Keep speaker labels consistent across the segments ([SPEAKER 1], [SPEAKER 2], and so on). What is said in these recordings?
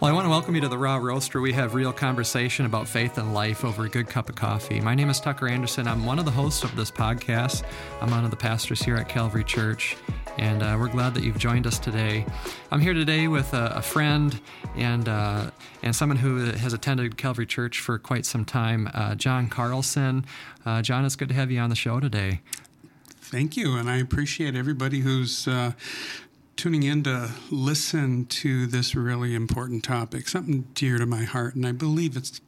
[SPEAKER 1] Well, I want to welcome you to the Raw Roaster. We have real conversation about faith and life over a good cup of coffee. My name is Tucker Anderson. I'm one of the hosts of this podcast. I'm one of the pastors here at Calvary Church, and uh, we're glad that you've joined us today. I'm here today with a, a friend and uh, and someone who has attended Calvary Church for quite some time, uh, John Carlson. Uh, John, it's good to have you on the show today.
[SPEAKER 2] Thank you, and I appreciate everybody who's uh, tuning in to listen to this really important topic, something dear to my heart, and I believe it's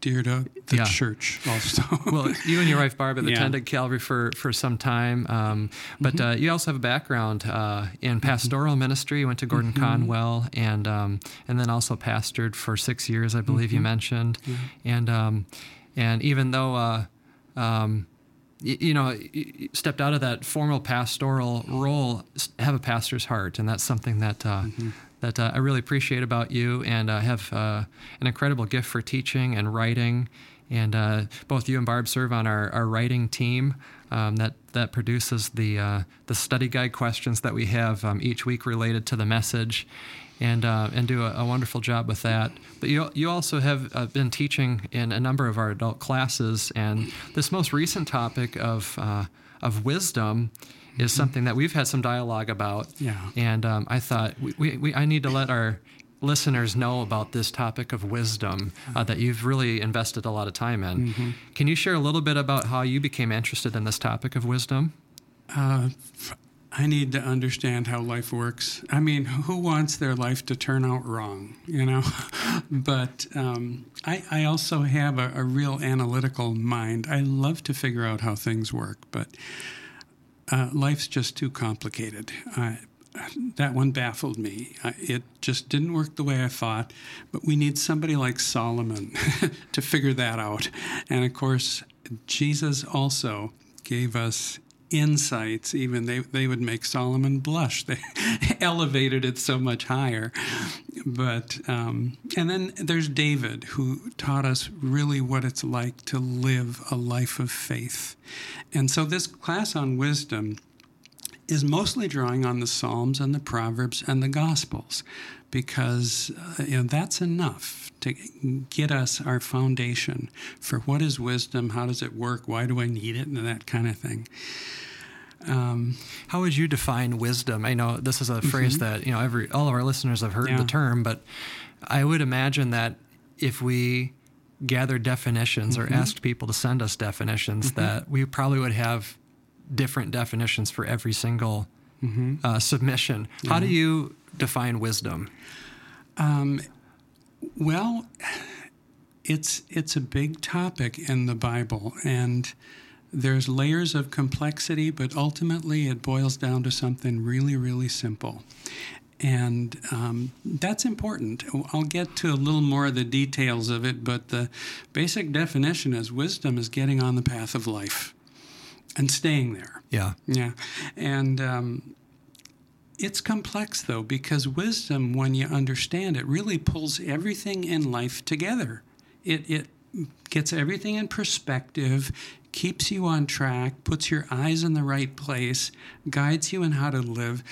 [SPEAKER 2] dear to the
[SPEAKER 1] Yeah.
[SPEAKER 2] church also.
[SPEAKER 1] well, you and your wife Barb have
[SPEAKER 2] Yeah.
[SPEAKER 1] attended Calvary for, for some time, um, but uh, you also have a background uh, in pastoral ministry. You went to Gordon Conwell, and um, and then also pastored for six years, I believe you mentioned. And um, and even though uh, um, you know, stepped out of that formal pastoral role, have a pastor's heart, and that's something that uh, that uh, I really appreciate about you, and uh, have uh, an incredible gift for teaching and writing. And uh, both you and Barb serve on our, our writing team um, that that produces the uh, the study guide questions that we have um, each week related to the message and uh, and do a, a wonderful job with that. But you you also have uh, been teaching in a number of our adult classes, and this most recent topic of uh, of wisdom is something that we've had some dialogue about.
[SPEAKER 2] Yeah.
[SPEAKER 1] And um, I thought we, we, we I need to let our listeners know about this topic of wisdom uh, that you've really invested a lot of time in. Can you share a little bit about how you became interested in this topic of wisdom?
[SPEAKER 2] Uh, I need to understand how life works. I mean, who wants their life to turn out wrong, you know? but um, I, I also have a, a real analytical mind. I love to figure out how things work, but uh, life's just too complicated. That one baffled me. It just didn't work the way I thought, but we need somebody like Solomon to figure that out. And of course, Jesus also gave us insights even they, they would make solomon blush. They elevated it so much higher. But um, and then there's david who taught us really what it's like to live a life of faith. And so this class on wisdom is mostly drawing on the Psalms and the Proverbs and the Gospels because uh, you know, that's enough to get us our foundation for what is wisdom, how does it work, why do I need it, and that kind of thing. Um,
[SPEAKER 1] How would you define wisdom? I know this is a phrase that you know every all of our listeners have heard
[SPEAKER 2] Yeah.
[SPEAKER 1] the term, but I would imagine that if we gathered definitions or asked people to send us definitions, that we probably would have different definitions for every single uh, submission. How do you define wisdom?
[SPEAKER 2] Um, well, it's it's a big topic in the Bible, and there's layers of complexity, but ultimately it boils down to something really, really simple. And um, that's important. I'll get to a little more of the details of it, but the basic definition is wisdom is getting on the path of life and staying there.
[SPEAKER 1] Yeah.
[SPEAKER 2] Yeah. And um, it's complex, though, because wisdom, when you understand it, really pulls everything in life together. It, it gets everything in perspective, keeps you on track, puts your eyes in the right place, guides you in how to live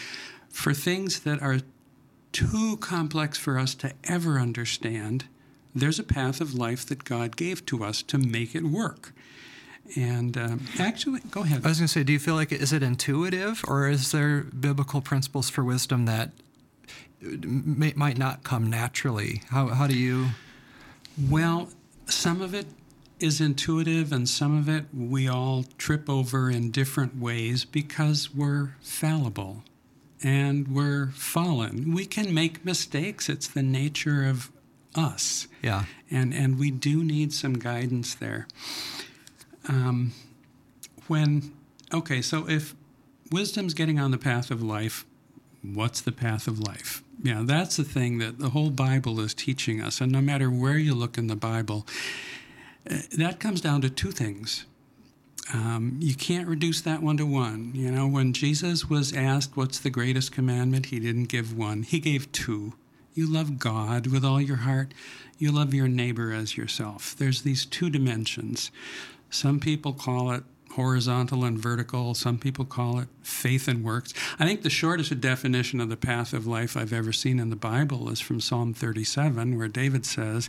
[SPEAKER 2] for things that are too complex for us to ever understand. There's a path of life that God gave to us to make it work. And um, actually, go ahead.
[SPEAKER 1] I was going to say, do you feel like is it intuitive, or is there biblical principles for wisdom that may, might not come naturally? How how do you?
[SPEAKER 2] Well, some of it is intuitive, and some of it we all trip over in different ways because we're fallible and we're fallen. We can make mistakes, it's the nature of us.
[SPEAKER 1] Yeah.
[SPEAKER 2] And, and we do need some guidance there. Um, when, okay, so if wisdom's getting on the path of life, what's the path of life? Yeah, that's the thing that the whole Bible is teaching us. And no matter where you look in the Bible, uh, that comes down to two things. Um, you can't reduce that one to one. You know, when Jesus was asked, What's the greatest commandment? He didn't give one, he gave two. You love God with all your heart, you love your neighbor as yourself. There's these two dimensions. Some people call it horizontal and vertical. Some people call it faith and works. I think the shortest definition of the path of life I've ever seen in the Bible is from Psalm 37, where David says,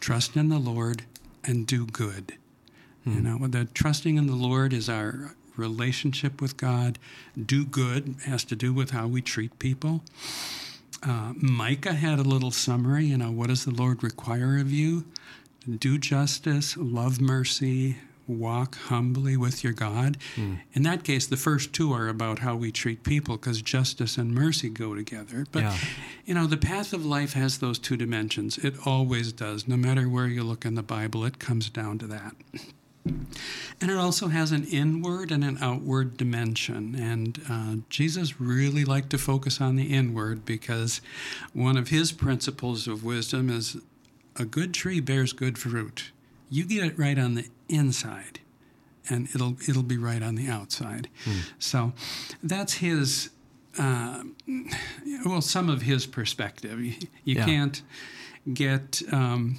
[SPEAKER 2] Trust in the Lord and do good. Hmm. You know, the trusting in the Lord is our relationship with God. Do good has to do with how we treat people. Uh, Micah had a little summary. You know, what does the Lord require of you? Do justice, love mercy, walk humbly with your God. Mm. In that case, the first two are about how we treat people because justice and mercy go together. But, yeah. you know, the path of life has those two dimensions. It always does. No matter where you look in the Bible, it comes down to that. And it also has an inward and an outward dimension. And uh, Jesus really liked to focus on the inward because one of his principles of wisdom is a good tree bears good fruit. You get it right on the inside, and it'll it'll be right on the outside. Hmm. So that's his. Uh, well, some of his perspective. You, you yeah. can't get. Um,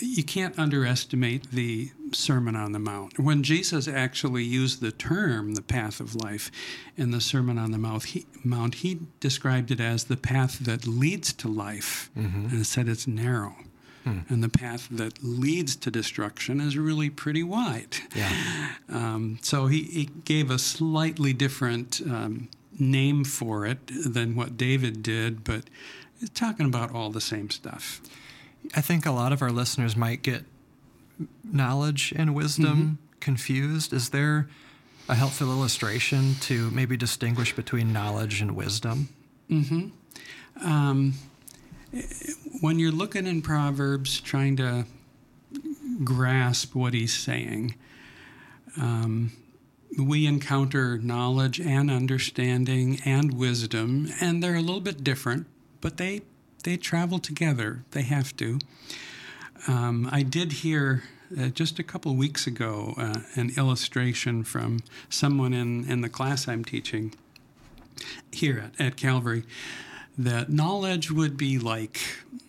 [SPEAKER 2] you can't underestimate the Sermon on the Mount. When Jesus actually used the term the path of life in the Sermon on the Mount, he, Mount, he described it as the path that leads to life mm-hmm. and said it's narrow. Hmm. And the path that leads to destruction is really pretty wide. Yeah. Um, so he, he, gave a slightly different um, name for it than what David did, but he's talking about all the same stuff.
[SPEAKER 1] I think a lot of our listeners might get knowledge and wisdom mm-hmm. confused. Is there a helpful illustration to maybe distinguish between knowledge and wisdom?
[SPEAKER 2] Mm-hmm. Um, when you're looking in Proverbs, trying to grasp what he's saying, um, we encounter knowledge and understanding and wisdom, and they're a little bit different, but they they travel together. They have to. Um, I did hear uh, just a couple weeks ago uh, an illustration from someone in, in the class I'm teaching here at, at Calvary that knowledge would be like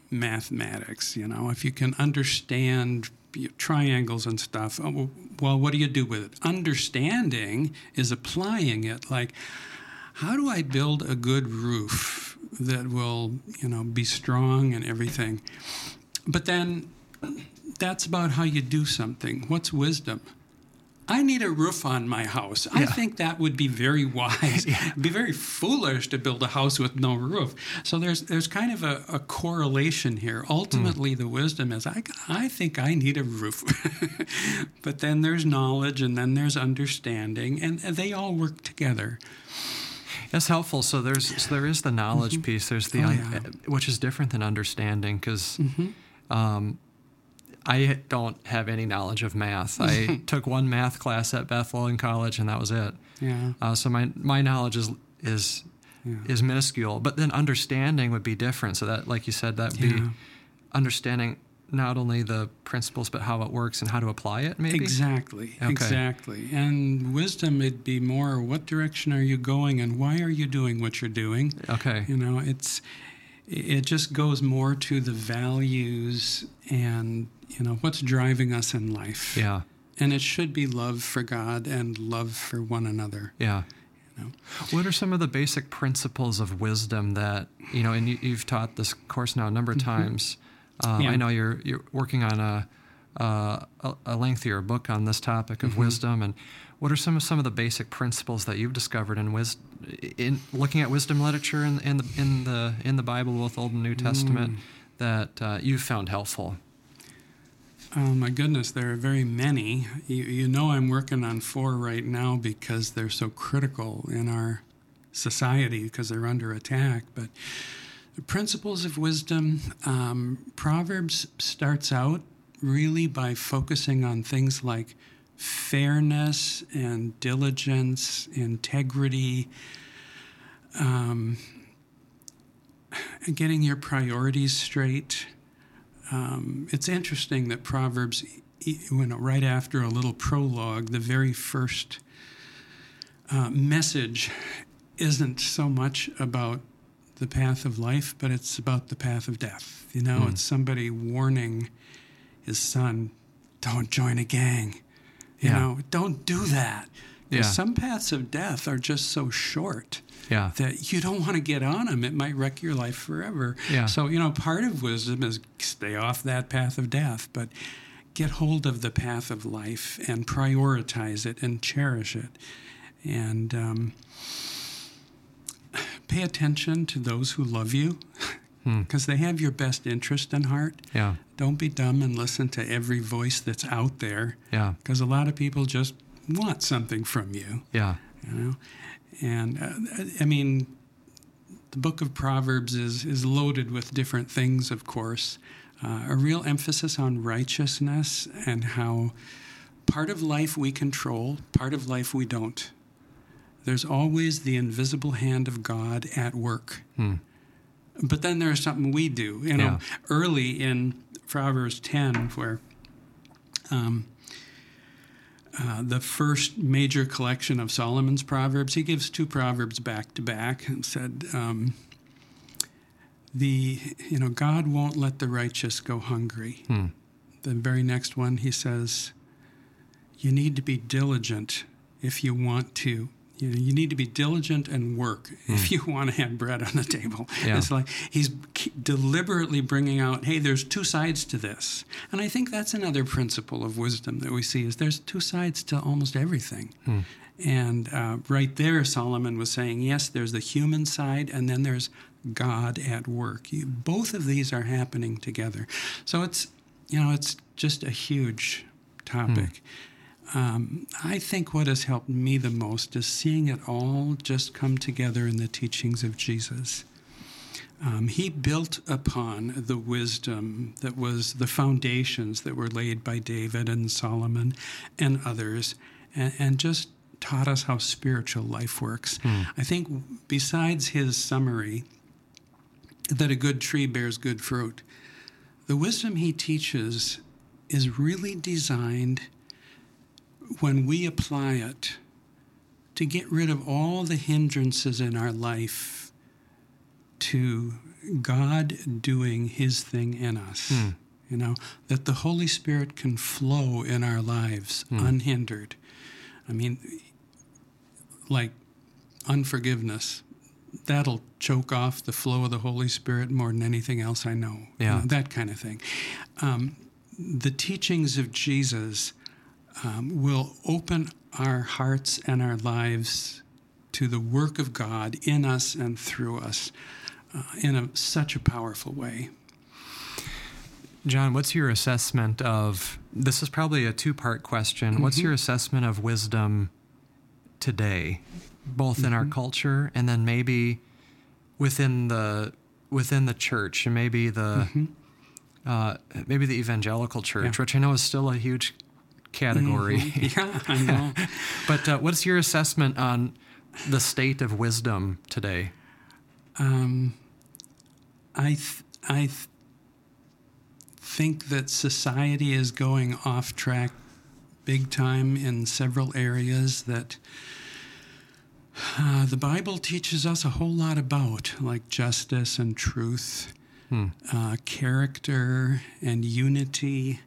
[SPEAKER 2] mathematics. You know, if you can understand triangles and stuff, uh, well, what do you do with it? Understanding is applying it like, how do I build a good roof that will, you know, be strong and everything? But then that's about how you do something. What's wisdom? I need a roof on my house. Yeah. I think that would be very wise. yeah. be very foolish to build a house with no roof. So there's there's kind of a, a correlation here. Ultimately, mm. the wisdom is I, I think I need a roof. but then there's knowledge and then there's understanding, and, and they all work together.
[SPEAKER 1] That's helpful. So there's so there is the knowledge mm-hmm. piece. There's the oh, yeah. which is different than understanding because. Mm-hmm. Um, I don't have any knowledge of math. I took one math class at Bethel in college, and that was it. Yeah. Uh, so my my knowledge is is yeah. is minuscule. But then understanding would be different. So that, like you said, that would yeah. be understanding not only the principles but how it works and how to apply it. Maybe
[SPEAKER 2] exactly, okay. exactly. And wisdom, it'd be more: what direction are you going, and why are you doing what you're doing?
[SPEAKER 1] Okay.
[SPEAKER 2] You know, it's it just goes more to the values and you know what's driving us in life
[SPEAKER 1] yeah
[SPEAKER 2] and it should be love for god and love for one another
[SPEAKER 1] yeah you know? what are some of the basic principles of wisdom that you know and you, have taught this course now a number of mm-hmm. times um, yeah. i know you're you're working on a uh, a, a, lengthier book on this topic of mm-hmm. wisdom and what are some of some of the basic principles that you've discovered in wisdom in looking at wisdom literature in, in the in the in the Bible, both Old and New Testament, mm. that uh, you've found helpful?
[SPEAKER 2] Oh my goodness, there are very many. You, you know, I'm working on four right now because they're so critical in our society because they're under attack. But the principles of wisdom, um, Proverbs starts out really by focusing on things like fairness and diligence, integrity, um, getting your priorities straight um, it's interesting that Proverbs, when right after a little prologue, the very first uh, message isn't so much about the path of life, but it's about the path of death. You know, mm. it's somebody warning his son, don't join a gang. You
[SPEAKER 1] Yeah.
[SPEAKER 2] know, don't do that.
[SPEAKER 1] Yeah.
[SPEAKER 2] Some paths of death are just so short
[SPEAKER 1] Yeah.
[SPEAKER 2] that you don't want to get on them. It might wreck your life forever.
[SPEAKER 1] Yeah.
[SPEAKER 2] So, you know, part of wisdom is stay off that path of death, but get hold of the path of life and prioritize it and cherish it. And um, pay attention to those who love you
[SPEAKER 1] Hmm.
[SPEAKER 2] because they have your best interest in heart.
[SPEAKER 1] Yeah.
[SPEAKER 2] Don't be dumb and listen to every voice that's out there
[SPEAKER 1] Yeah.
[SPEAKER 2] because a lot of people just want something from you
[SPEAKER 1] Yeah.
[SPEAKER 2] you know and uh, i mean the book of proverbs is is loaded with different things of course uh, a real emphasis on righteousness and how part of life we control part of life we don't there's always the invisible hand of god at work
[SPEAKER 1] Hmm.
[SPEAKER 2] But then there's something we do you know
[SPEAKER 1] Yeah.
[SPEAKER 2] early in proverbs 10 where um, uh, the first major collection of Solomon's proverbs. He gives two proverbs back to back and said, um, "The you know God won't let the righteous go hungry."
[SPEAKER 1] Hmm.
[SPEAKER 2] The very next one, he says, "You need to be diligent if you want to." You, know, you need to be diligent and work if hmm. you want to have bread on the table.
[SPEAKER 1] Yeah.
[SPEAKER 2] It's like he's deliberately bringing out, hey, there's two sides to this. And I think that's another principle of wisdom that we see is there's two sides to almost everything. Hmm. And uh, right there, Solomon was saying, yes, there's the human side, and then there's God at work. You, both of these are happening together. So it's, you know, it's just a huge hmm. topic. Um, I think what has helped me the most is seeing it all just come together in the teachings of Jesus. Um, he built upon the wisdom that was the foundations that were laid by David and Solomon and others, and, and just taught us how spiritual life works. I think, besides his summary, that a good tree bears good fruit, the wisdom he teaches is really designed when we apply it to get rid of all the hindrances in our life to God doing his thing in us. You know, that the Holy Spirit can flow in our lives unhindered. I mean, like unforgiveness, that'll choke off the flow of the Holy Spirit more than anything else I know. You
[SPEAKER 1] Yeah.
[SPEAKER 2] know, that kind of thing. Um, the teachings of Jesus um, will open our hearts and our lives to the work of God in us and through us uh, in a, such a powerful way.
[SPEAKER 1] John, what's your assessment of this is probably a two part question. What's your assessment of wisdom today, both in our culture and then maybe within the within the church and maybe the uh, maybe the evangelical church,
[SPEAKER 2] Yeah.
[SPEAKER 1] which I know is still a huge category.
[SPEAKER 2] yeah, I know.
[SPEAKER 1] but uh, what's your assessment on the state of wisdom today?
[SPEAKER 2] Um, I th- I th- think that society is going off track big time in several areas that uh, the Bible teaches us a whole lot about, like justice and truth, uh, character and unity.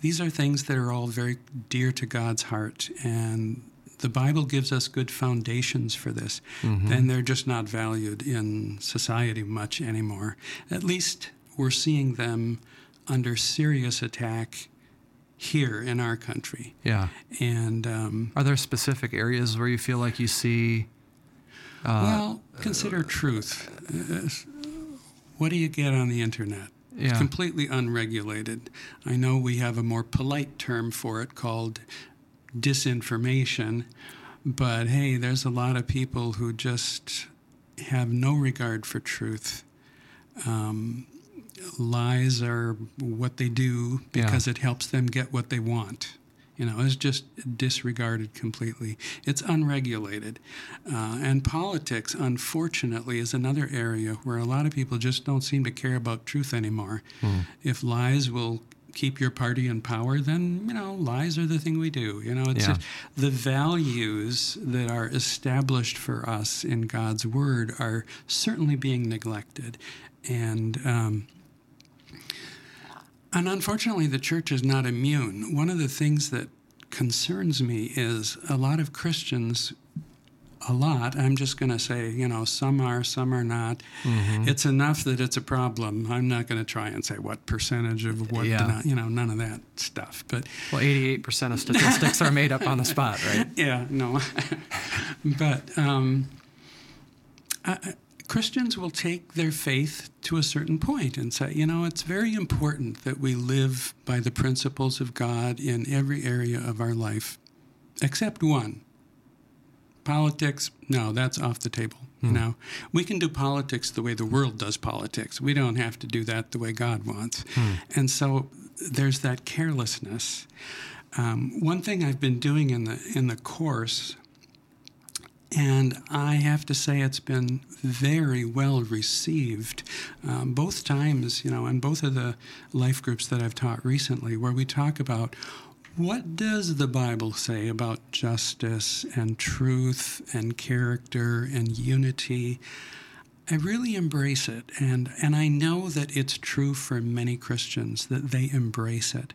[SPEAKER 2] These are things that are all very dear to God's heart, and the Bible gives us good foundations for this. And they're just not valued in society much anymore. At least we're seeing them under serious attack here in our country.
[SPEAKER 1] Yeah.
[SPEAKER 2] And um,
[SPEAKER 1] Are there specific areas where you feel like you see? Uh,
[SPEAKER 2] well, consider truth. Uh, what do you get on the internet? It's completely unregulated. I know we have a more polite term for it called disinformation, but hey, there's a lot of people who just have no regard for truth. Um, lies are what they do
[SPEAKER 1] Yeah.
[SPEAKER 2] because it helps them get what they want. You know, it's just disregarded completely. It's unregulated. Uh, and politics, unfortunately, is another area where a lot of people just don't seem to care about truth anymore. If lies will keep your party in power, then, you know, lies are the thing we do. You know, it's
[SPEAKER 1] Yeah.
[SPEAKER 2] just- the values that are established for us in God's Word are certainly being neglected. And, um, and unfortunately, the church is not immune. One of the things that concerns me is a lot of Christians a lot. I'm just going to say, you know, some are, some are not. Mm-hmm. It's enough that it's a problem. I'm not going to try and say what percentage of what, yeah. not, you know, none of that stuff. But
[SPEAKER 1] well, 88% of statistics are made up on the spot, right?
[SPEAKER 2] Yeah, no. but um, I, Christians will take their faith to a certain point and say, you know, it's very important that we live by the principles of God in every area of our life, except one politics, no, that's off the table. You know, we can do politics the way the world does politics. We don't have to do that the way God wants. Hmm. And so there's that carelessness. Um, one thing I've been doing in the in the course, and I have to say it's been very well received. Um, both times, you know, in both of the life groups that I've taught recently, where we talk about what does the Bible say about justice and truth and character and unity? I really embrace it, and, and I know that it's true for many Christians that they embrace it.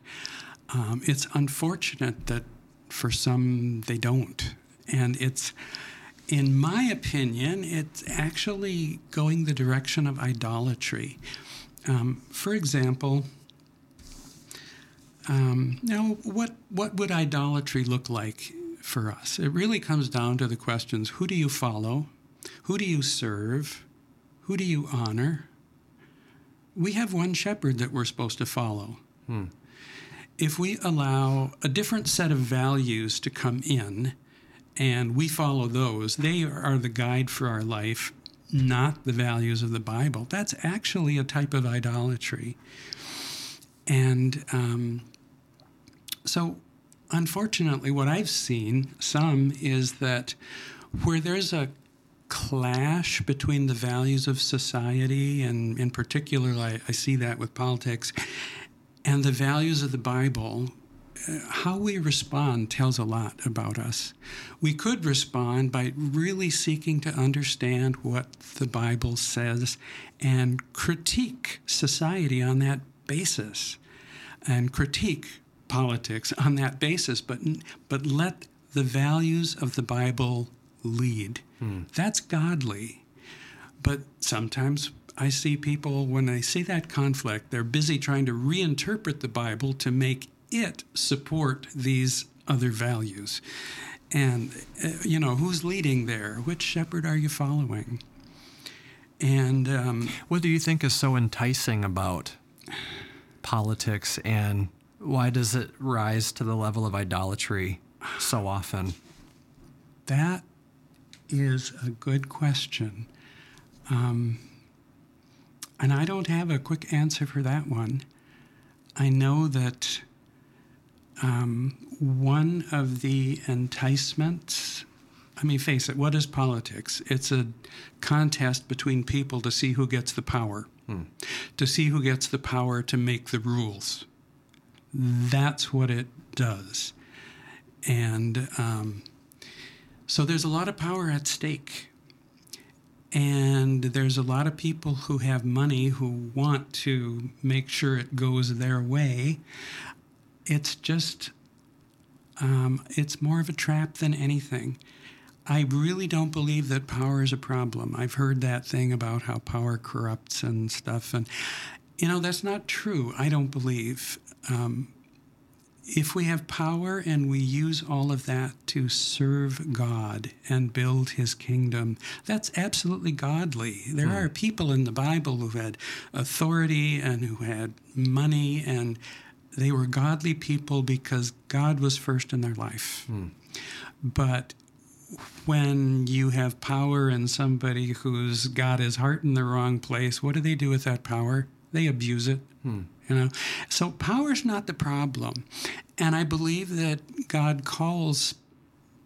[SPEAKER 2] Um, it's unfortunate that for some they don't. And it's, in my opinion, it's actually going the direction of idolatry. Um, for example, um, now, what, what would idolatry look like for us? It really comes down to the questions who do you follow? Who do you serve? Who do you honor? We have one shepherd that we're supposed to follow. Hmm. If we allow a different set of values to come in and we follow those, they are the guide for our life, not the values of the Bible. That's actually a type of idolatry. And um, so, unfortunately, what I've seen some is that where there's a clash between the values of society, and in particular, I, I see that with politics, and the values of the Bible, how we respond tells a lot about us. We could respond by really seeking to understand what the Bible says and critique society on that basis and critique politics on that basis, but but let the values of the Bible lead. Hmm. That's godly. But sometimes I see people when I see that conflict, they're busy trying to reinterpret the Bible to make it support these other values. And uh, you know, who's leading there? Which shepherd are you following? And um,
[SPEAKER 1] what do you think is so enticing about politics and why does it rise to the level of idolatry so often?
[SPEAKER 2] That is a good question. Um, and I don't have a quick answer for that one. I know that um, one of the enticements, I mean, face it, what is politics? It's a contest between people to see who gets the power, hmm. to see who gets the power to make the rules. That's what it does. And um, so there's a lot of power at stake. And there's a lot of people who have money who want to make sure it goes their way. It's just, um, it's more of a trap than anything. I really don't believe that power is a problem. I've heard that thing about how power corrupts and stuff. And, you know, that's not true. I don't believe. Um, if we have power and we use all of that to serve God and build his kingdom, that's absolutely godly. There mm. are people in the Bible who had authority and who had money, and they were godly people because God was first in their life. Mm. But when you have power and somebody who's got his heart in the wrong place, what do they do with that power? They abuse it. Hmm. You know, so power's not the problem, and I believe that God calls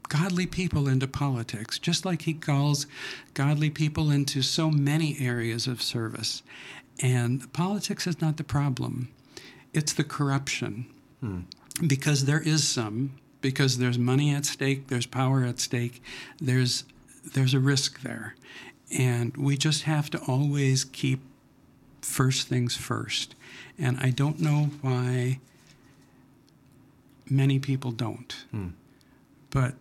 [SPEAKER 2] godly people into politics, just like He calls godly people into so many areas of service. And politics is not the problem; it's the corruption, hmm. because there is some. Because there's money at stake, there's power at stake, there's there's a risk there, and we just have to always keep first things first. And I don't know why many people don't.
[SPEAKER 1] Hmm.
[SPEAKER 2] But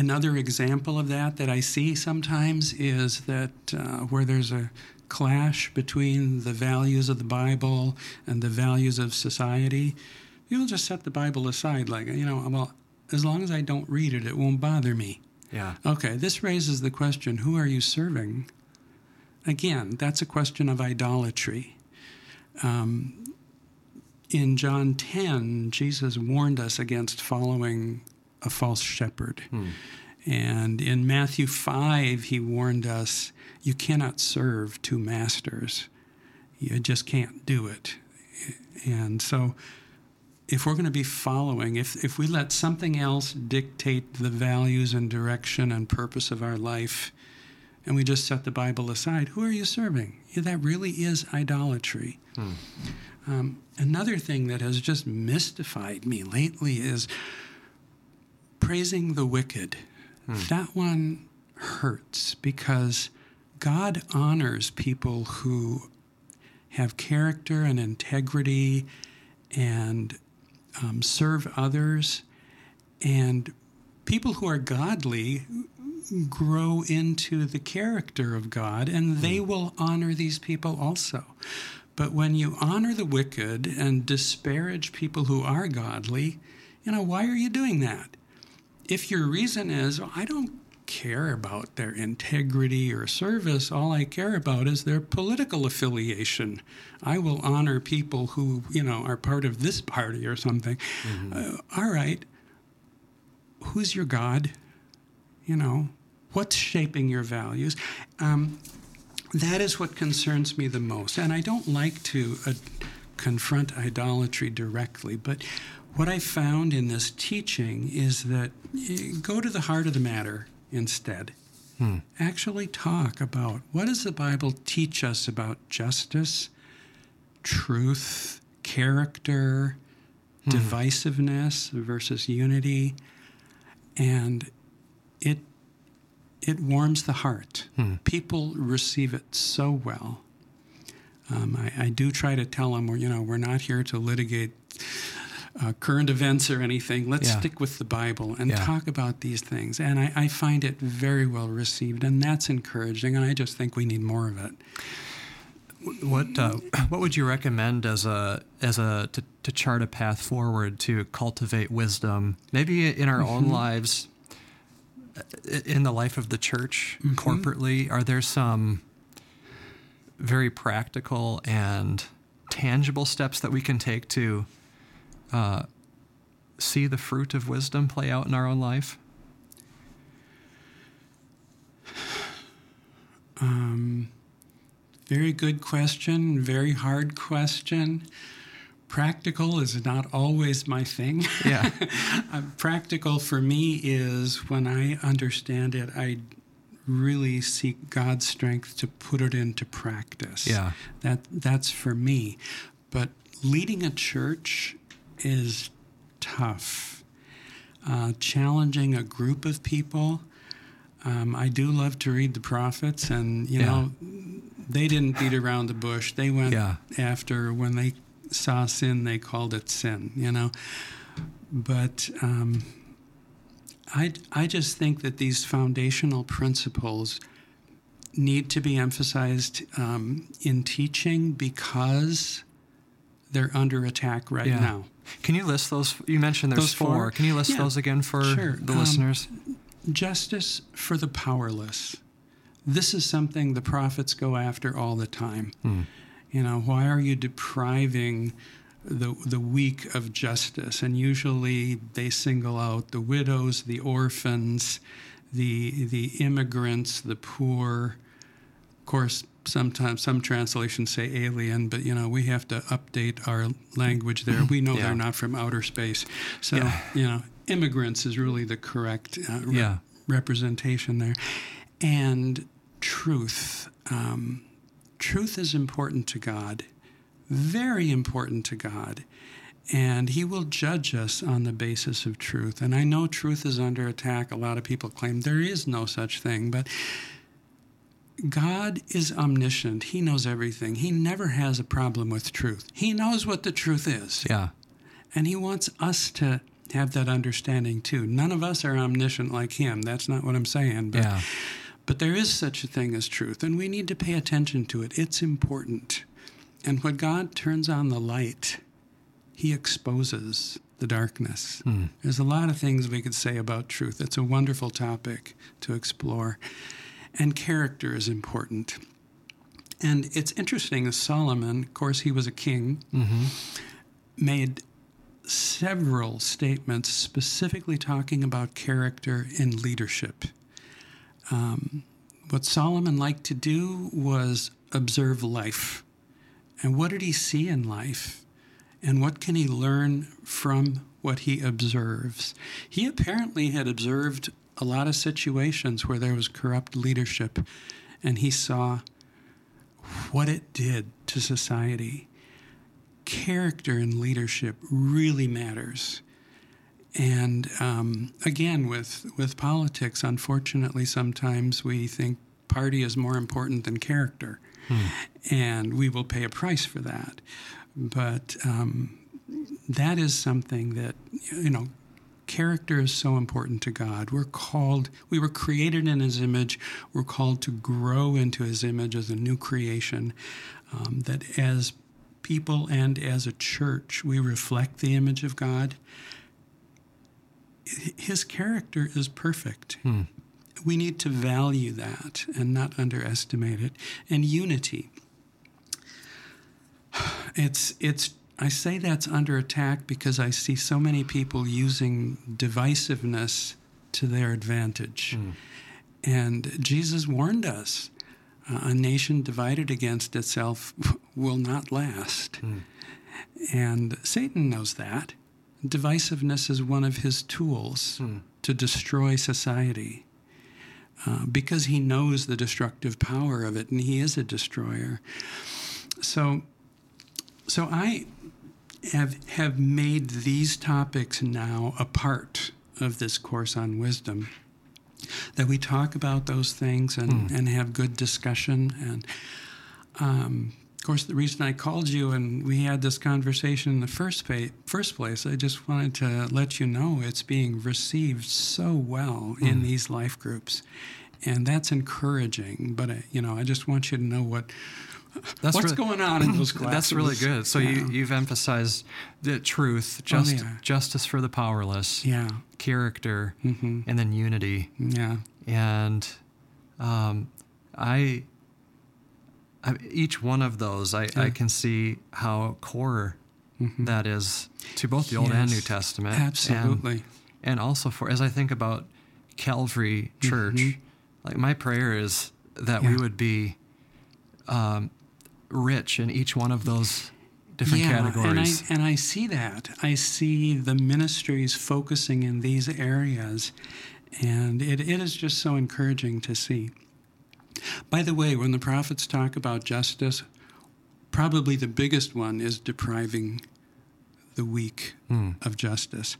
[SPEAKER 2] another example of that that I see sometimes is that uh, where there's a clash between the values of the Bible and the values of society, people just set the Bible aside, like, you know, well, as long as I don't read it, it won't bother me.
[SPEAKER 1] Yeah.
[SPEAKER 2] Okay, this raises the question who are you serving? Again, that's a question of idolatry. Um, in John 10, Jesus warned us against following a false shepherd.
[SPEAKER 1] Hmm.
[SPEAKER 2] And in Matthew 5, he warned us you cannot serve two masters. You just can't do it. And so, if we're going to be following, if, if we let something else dictate the values and direction and purpose of our life, and we just set the Bible aside, who are you serving? Yeah, that really is idolatry.
[SPEAKER 1] Hmm.
[SPEAKER 2] Um, another thing that has just mystified me lately is praising the wicked. That one hurts because God honors people who have character and integrity and um, serve others. And people who are godly grow into the character of God, and they will honor these people also. But when you honor the wicked and disparage people who are godly, you know, why are you doing that? If your reason is, I don't care about their integrity or service, all I care about is their political affiliation. I will honor people who, you know, are part of this party or something. Uh, all right, who's your God? You know, what's shaping your values? Um, that is what concerns me the most. And I don't like to uh, confront idolatry directly, but what I found in this teaching is that eh, go to the heart of the matter instead.
[SPEAKER 1] Hmm.
[SPEAKER 2] Actually, talk about what does the Bible teach us about justice, truth, character, divisiveness versus unity, and it it warms the heart. People receive it so well. Um, I, I do try to tell them, you know, we're not here to litigate uh, current events or anything. Let's
[SPEAKER 1] Yeah.
[SPEAKER 2] stick with the Bible and
[SPEAKER 1] Yeah.
[SPEAKER 2] talk about these things. And I, I find it very well received, and that's encouraging. And I just think we need more of it.
[SPEAKER 1] What uh, what would you recommend as a as a to, to chart a path forward to cultivate wisdom, maybe in our own lives, in the life of the church corporately? Are there some very practical and tangible steps that we can take to uh, see the fruit of wisdom play out in our own life?
[SPEAKER 2] Um, very good question, very hard question. Practical is not always my thing.
[SPEAKER 1] Yeah.
[SPEAKER 2] Uh, practical for me is when I understand it, I really seek God's strength to put it into practice.
[SPEAKER 1] Yeah.
[SPEAKER 2] That that's for me. But leading a church is tough. Uh, challenging a group of people. Um, I do love to read the prophets, and you
[SPEAKER 1] Yeah.
[SPEAKER 2] know, they didn't beat around the bush. They went
[SPEAKER 1] Yeah.
[SPEAKER 2] after when they saw sin, they called it sin. You know, but um, I I just think that these foundational principles need to be emphasized um, in teaching because they're under attack right
[SPEAKER 1] Yeah.
[SPEAKER 2] now.
[SPEAKER 1] Can you list those? You mentioned there's
[SPEAKER 2] Those four?
[SPEAKER 1] four. Can you list
[SPEAKER 2] Yeah.
[SPEAKER 1] those again for
[SPEAKER 2] Sure.
[SPEAKER 1] the
[SPEAKER 2] Um,
[SPEAKER 1] listeners?
[SPEAKER 2] Justice for the powerless. This is something the prophets go after all the time.
[SPEAKER 1] Hmm.
[SPEAKER 2] You know, why are you depriving the the weak of justice? And usually they single out the widows, the orphans, the the immigrants, the poor. Of course, sometimes some translations say alien, but you know we have to update our language there. We know
[SPEAKER 1] Yeah.
[SPEAKER 2] they're not from outer space, so
[SPEAKER 1] Yeah.
[SPEAKER 2] you know immigrants is really the correct uh, re-
[SPEAKER 1] Yeah.
[SPEAKER 2] representation there, and truth. Um, truth is important to God, very important to God. And he will judge us on the basis of truth. And I know truth is under attack. A lot of people claim there is no such thing, but God is omniscient. He knows everything. He never has a problem with truth. He knows what the truth is.
[SPEAKER 1] Yeah.
[SPEAKER 2] And He wants us to have that understanding too. None of us are omniscient like Him. That's not what I'm saying. But,
[SPEAKER 1] Yeah.
[SPEAKER 2] but there is such a thing as truth, and we need to pay attention to it. It's important. And when God turns on the light, He exposes the darkness. Hmm. There's a lot of things we could say about truth. It's a wonderful topic to explore. And character is important. And it's interesting Solomon, of course, he was a king, made several statements specifically talking about character and leadership. Um, what Solomon liked to do was observe life. And what did he see in life? And what can he learn from what he observes? He apparently had observed a lot of situations where there was corrupt leadership, and he saw what it did to society. Character and leadership really matters. And um, again, with, with politics, unfortunately, sometimes we think party is more important than character. And we will pay a price for that. But um, that is something that, you know, character is so important to God. We're called, we were created in His image. We're called to grow into His image as a new creation. Um, that as people and as a church, we reflect the image of God. His character is perfect. We need to value that and not underestimate it. And unity. It's it's I say that's under attack because I see so many people using divisiveness to their advantage. And Jesus warned us uh, a nation divided against itself will not last. And Satan knows that. Divisiveness is one of his tools to destroy society uh, because he knows the destructive power of it and he is a destroyer. So, so I have, have made these topics now a part of this course on wisdom that we talk about those things and, and have good discussion. And um, of course, the reason I called you and we had this conversation in the first, pa- first place, I just wanted to let you know it's being received so well in these life groups. And that's encouraging. But, uh, you know, I just want you to know what.
[SPEAKER 1] That's
[SPEAKER 2] What's
[SPEAKER 1] really-
[SPEAKER 2] going on in those classes?
[SPEAKER 1] That's really good. So
[SPEAKER 2] yeah.
[SPEAKER 1] you, you've emphasized the truth, just,
[SPEAKER 2] yeah.
[SPEAKER 1] justice for the powerless,
[SPEAKER 2] Yeah,
[SPEAKER 1] character,
[SPEAKER 2] Mhm.
[SPEAKER 1] and then unity.
[SPEAKER 2] yeah,
[SPEAKER 1] And um, I, I, each one of those, I, I can see how core that is to both the Old and
[SPEAKER 2] Mm-hmm.
[SPEAKER 1] New Testament.
[SPEAKER 2] absolutely.
[SPEAKER 1] and also for as I think about Calvary Church, like my prayer is that we
[SPEAKER 2] Mm-hmm.
[SPEAKER 1] Would be um, rich in each one of those different
[SPEAKER 2] And I,
[SPEAKER 1] categories.
[SPEAKER 2] and I see that. I see the ministries focusing in these areas, and it, it is just so encouraging to see. By the way, when the prophets talk about justice, probably the biggest one is depriving the weak hmm. of justice.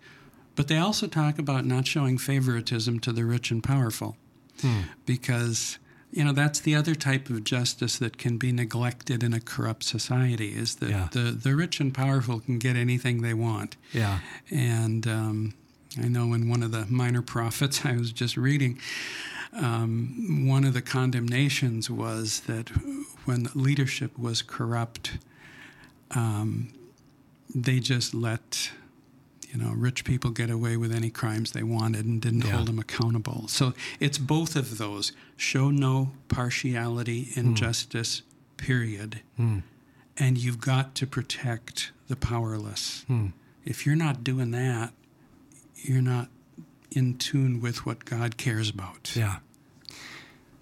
[SPEAKER 2] But they also talk about not showing favoritism to the rich and powerful hmm. because you know that's the other type of justice that can be neglected in a corrupt society is that
[SPEAKER 1] Yeah.
[SPEAKER 2] the, the rich and powerful can get anything they want
[SPEAKER 1] yeah,
[SPEAKER 2] and um, i know in one of the minor prophets i was just reading um, one of the condemnations was that when leadership was corrupt um, they just let you know rich people get away with any crimes they wanted and didn't
[SPEAKER 1] Yeah.
[SPEAKER 2] hold them accountable so it's both of those show no partiality in hmm. justice period hmm. and you've got to protect the powerless hmm. if you're not doing that you're not in tune with what god cares about
[SPEAKER 1] yeah.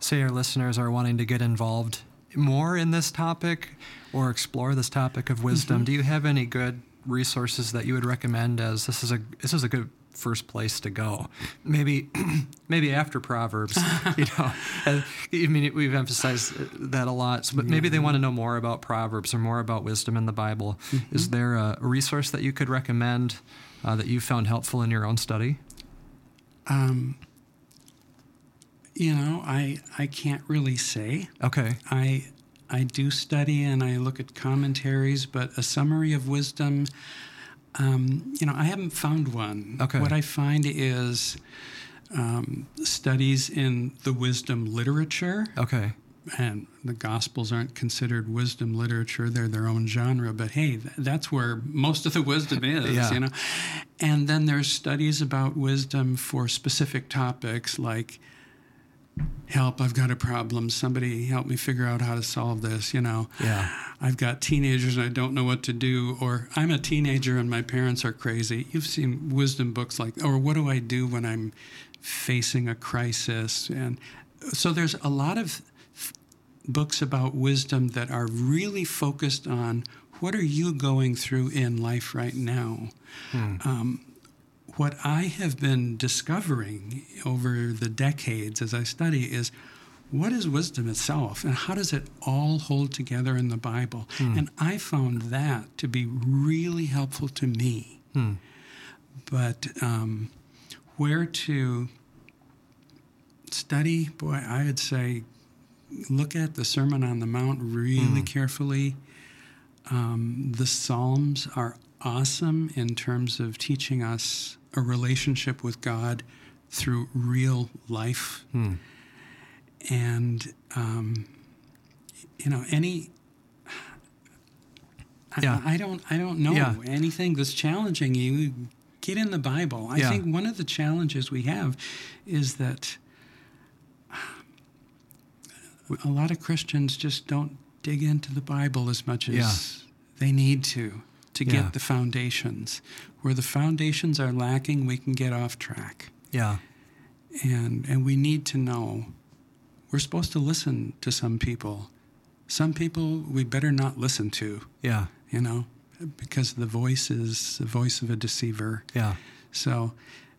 [SPEAKER 1] Say our listeners are wanting to get involved more in this topic or explore this topic of wisdom.
[SPEAKER 2] Mm-hmm.
[SPEAKER 1] Do you have any good resources that you would recommend as this is a this is a good first place to go? Maybe maybe after Proverbs, you know. Uh, I mean, we've emphasized that a lot, but maybe they want to know more about Proverbs or more about wisdom in the Bible.
[SPEAKER 2] Mm-hmm.
[SPEAKER 1] Is there a, a resource that you could recommend uh, that you found helpful in your own study?
[SPEAKER 2] um, you know i i can't really say
[SPEAKER 1] Okay.
[SPEAKER 2] I I do study and I look at commentaries, but a summary of wisdom, Um, you know, I haven't found one.
[SPEAKER 1] Okay.
[SPEAKER 2] What I find is um, studies in the wisdom literature,
[SPEAKER 1] Okay.
[SPEAKER 2] and the Gospels aren't considered wisdom literature; they're their own genre. But hey, th- that's where most of the wisdom is,
[SPEAKER 1] Yeah.
[SPEAKER 2] you know. And then there's studies about wisdom for specific topics like help i've got a problem. Somebody help me figure out how to solve this you know?
[SPEAKER 1] Yeah.
[SPEAKER 2] i've got teenagers and i don't know what to do or i'm a teenager and my parents are crazy. You've seen wisdom books like or what do i do when i'm facing a crisis? And so there's a lot of th- books about wisdom that are really focused on what are you going through in life right now? Um, what I have been discovering over the decades as I study is what is wisdom itself and how does it all hold together in the Bible? And I found that to be really helpful to me. But um, where to study, boy, I would say look at the Sermon on the Mount really carefully. Um, the Psalms are awesome in terms of teaching us a relationship with God through real life. And, um, you know, any. I-
[SPEAKER 1] Yeah.
[SPEAKER 2] I, don't. I don't know
[SPEAKER 1] Yeah.
[SPEAKER 2] anything that's challenging you. Get in the Bible. I
[SPEAKER 1] Yeah.
[SPEAKER 2] think one of the challenges we have is that a lot of Christians just don't dig into the Bible as much as
[SPEAKER 1] Yeah.
[SPEAKER 2] they need to to
[SPEAKER 1] Yeah.
[SPEAKER 2] get the foundations. Where the foundations are lacking, we can get off track.
[SPEAKER 1] Yeah.
[SPEAKER 2] And and we need to know we're supposed to listen to some people. Some people we better not listen to,
[SPEAKER 1] Yeah.
[SPEAKER 2] you know, because the voice is the voice of a deceiver.
[SPEAKER 1] Yeah.
[SPEAKER 2] So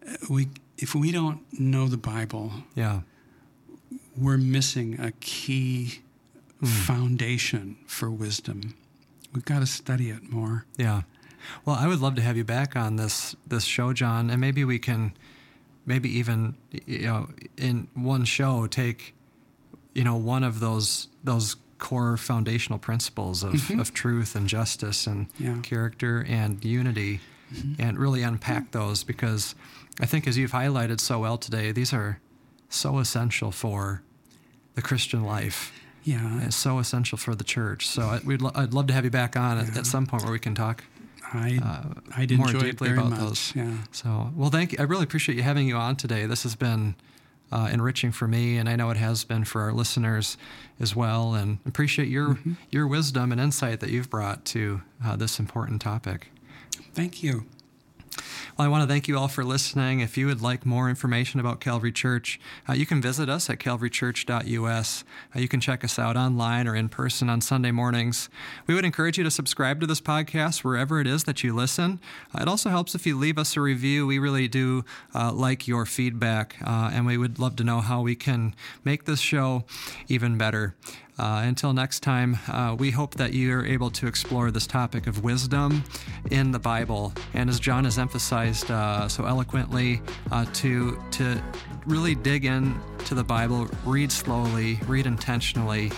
[SPEAKER 2] uh, we if we don't know the Bible,
[SPEAKER 1] Yeah.
[SPEAKER 2] we're missing a key foundation for wisdom. We've got to study it more.
[SPEAKER 1] Yeah. Well, I would love to have you back on this this show, John, and maybe we can, maybe even you know, in one show, take, you know, one of those those core foundational principles of, mm-hmm. of truth and justice and
[SPEAKER 2] Yeah.
[SPEAKER 1] character and unity, mm-hmm. and really unpack those because I think, as you've highlighted so well today, these are so essential for the Christian life.
[SPEAKER 2] Yeah,
[SPEAKER 1] It's so essential for the church. So I, we'd lo- I'd love to have you back on at, at some point where we can talk
[SPEAKER 2] I
[SPEAKER 1] uh,
[SPEAKER 2] I'd
[SPEAKER 1] more
[SPEAKER 2] enjoy it
[SPEAKER 1] deeply
[SPEAKER 2] very
[SPEAKER 1] about
[SPEAKER 2] much.
[SPEAKER 1] those.
[SPEAKER 2] Yeah,
[SPEAKER 1] So, well, thank you. I really appreciate you having you on today. This has been uh, enriching for me, and I know it has been for our listeners as well. And appreciate your
[SPEAKER 2] Mm-hmm.
[SPEAKER 1] your wisdom and insight that you've brought to uh, this important topic.
[SPEAKER 2] thank you.
[SPEAKER 1] Well, I want to thank you all for listening. If you would like more information about Calvary Church, uh, you can visit us at calvarychurch.us. Uh, you can check us out online or in person on Sunday mornings. We would encourage you to subscribe to this podcast wherever it is that you listen. Uh, it also helps if you leave us a review. We really do uh, like your feedback, uh, and we would love to know how we can make this show even better. Uh, until next time, uh, we hope that you are able to explore this topic of wisdom in the Bible, and as John has emphasized uh, so eloquently, uh, to to really dig in to the Bible, read slowly, read intentionally,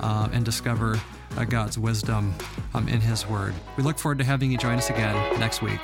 [SPEAKER 1] uh, and discover uh, God's wisdom um, in His Word. We look forward to having you join us again next week.